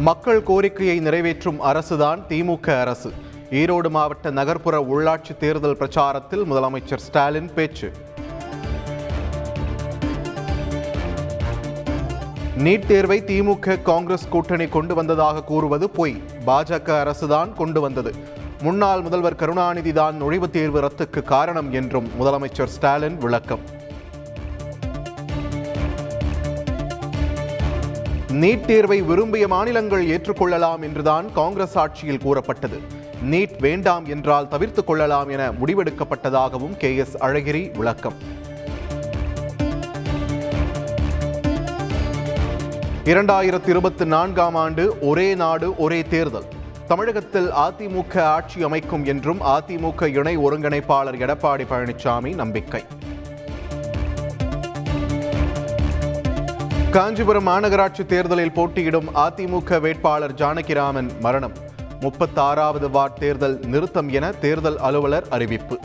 மக்கள் கோரிக்கையை நிறைவேற்றும் அரசுதான் திமுக அரசு. ஈரோடு மாவட்ட நகர்ப்புற உள்ளாட்சி தேர்தல் பிரச்சாரத்தில் முதலமைச்சர் ஸ்டாலின் பேச்சு. நீட் தேர்வை திமுக காங்கிரஸ் கூட்டணி கொண்டு வந்ததாக கூறுவது பொய். பாஜக அரசுதான் கொண்டு வந்தது. முன்னாள் முதல்வர் கருணாநிதி தான் நுழைவுத் தேர்வு ரத்துக்கு காரணம் என்றும் முதலமைச்சர் ஸ்டாலின் விளக்கம். நீட் தேர்வை விரும்பிய மாநிலங்கள் ஏற்றுக்கொள்ளலாம் என்றுதான் காங்கிரஸ் ஆட்சியில் கூறப்பட்டது. நீட் வேண்டாம் என்றால் தவிர்த்துக் கொள்ளலாம் என முடிவெடுக்கப்பட்டதாகவும் கே எஸ் அழகிரி விளக்கம். இரண்டாயிரத்தி இருபத்தி நான்காம் ஆண்டு ஒரே நாடு ஒரே தேர்தல். தமிழகத்தில் அதிமுக ஆட்சி அமைக்கும் என்றும் அதிமுக இணை ஒருங்கிணைப்பாளர் எடப்பாடி பழனிசாமி நம்பிக்கை. காஞ்சிபுரம் மாநகராட்சி தேர்தலில் போட்டியிடும் அதிமுக வேட்பாளர் ஜானகிராமன் மரணம். முப்பத்தாறாவது வார்டு தேர்தல் நிறுத்தம் என தேர்தல் அலுவலர் அறிவிப்பு.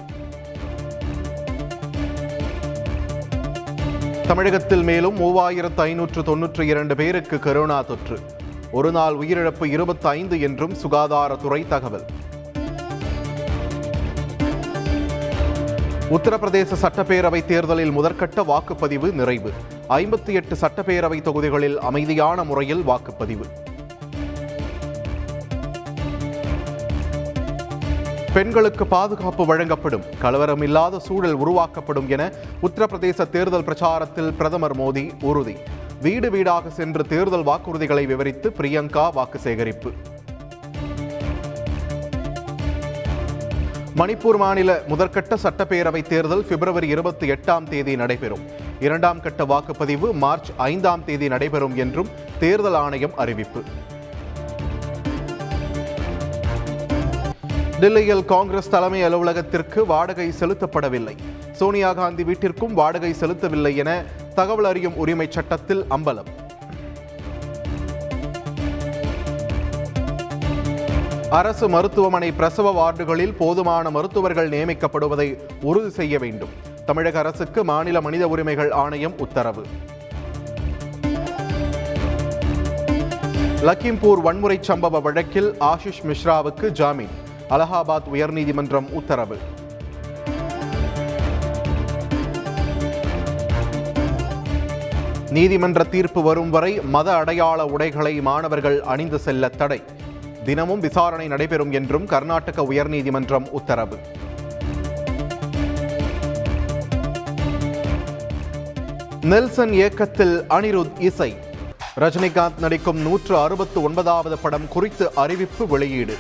தமிழகத்தில் மேலும் மூவாயிரத்து ஐநூற்று தொன்னூற்றி இரண்டு பேருக்கு கொரோனா தொற்று. ஒரு நாள் உயிரிழப்பு இருபத்தி ஐந்து என்றும் சுகாதாரத்துறை தகவல். உத்தரப்பிரதேச சட்டப்பேரவை தேர்தலில் முதற்கட்ட வாக்குப்பதிவு நிறைவு. ஐம்பத்தி எட்டு சட்டப்பேரவை தொகுதிகளில் அமைதியான முறையில் வாக்குப்பதிவு. பெண்களுக்கு பாதுகாப்பு வழங்கப்படும். கலவரமில்லாத சூழல் உருவாக்கப்படும் என உத்தரப்பிரதேச தேர்தல் பிரச்சாரத்தில் பிரதமர் மோடி உறுதி. வீடு வீடாக சென்று தேர்தல் வாக்குறுதிகளை விவரித்து பிரியங்கா வாக்கு சேகரிப்பு. மணிப்பூர் மாநில முதற்கட்ட சட்டப்பேரவை தேர்தல் பிப்ரவரி இருபத்தி எட்டாம் தேதி நடைபெறும். இரண்டாம் கட்ட வாக்குப்பதிவு மார்ச் ஐந்தாம் தேதி நடைபெறும் என்றும் தேர்தல் ஆணையம் அறிவிப்பு. டெல்லியில் காங்கிரஸ் தலைமை அலுவலகத்திற்கு வாடகை செலுத்தப்படவில்லை. சோனியா காந்தி வீட்டிற்கும் வாடகை செலுத்தவில்லை என தகவல் அறியும் உரிமை சட்டத்தில் அம்பலம். அரசு மருத்துவமனை பிரசவ வார்டுகளில் போதுமான மருத்துவர்கள் நியமிக்கப்படுவதை உறுதி செய்ய வேண்டும். தமிழக அரசுக்கு மாநில மனித உரிமைகள் ஆணையம் உத்தரவு. லக்கிம்பூர் வன்முறை சம்பவ வழக்கில் ஆஷிஷ் மிஸ்ராவுக்கு ஜாமீன். அலகாபாத் உயர்நீதிமன்றம் உத்தரவு. நீதிமன்ற தீர்ப்பு வரும் வரை மத அடையாள உடைகளை மாணவர்கள் அணிந்து செல்ல தடை. தினமும் விசாரணை நடைபெறும் என்றும் கர்நாடக உயர்நீதிமன்றம் உத்தரவு. நெல்சன் இயக்கத்தில் அனிருத் இசை. ரஜினிகாந்த் நடிக்கும் நூற்று அறுபத்து ஒன்பதாவது படம் குறித்து அறிவிப்பு வெளியீடு.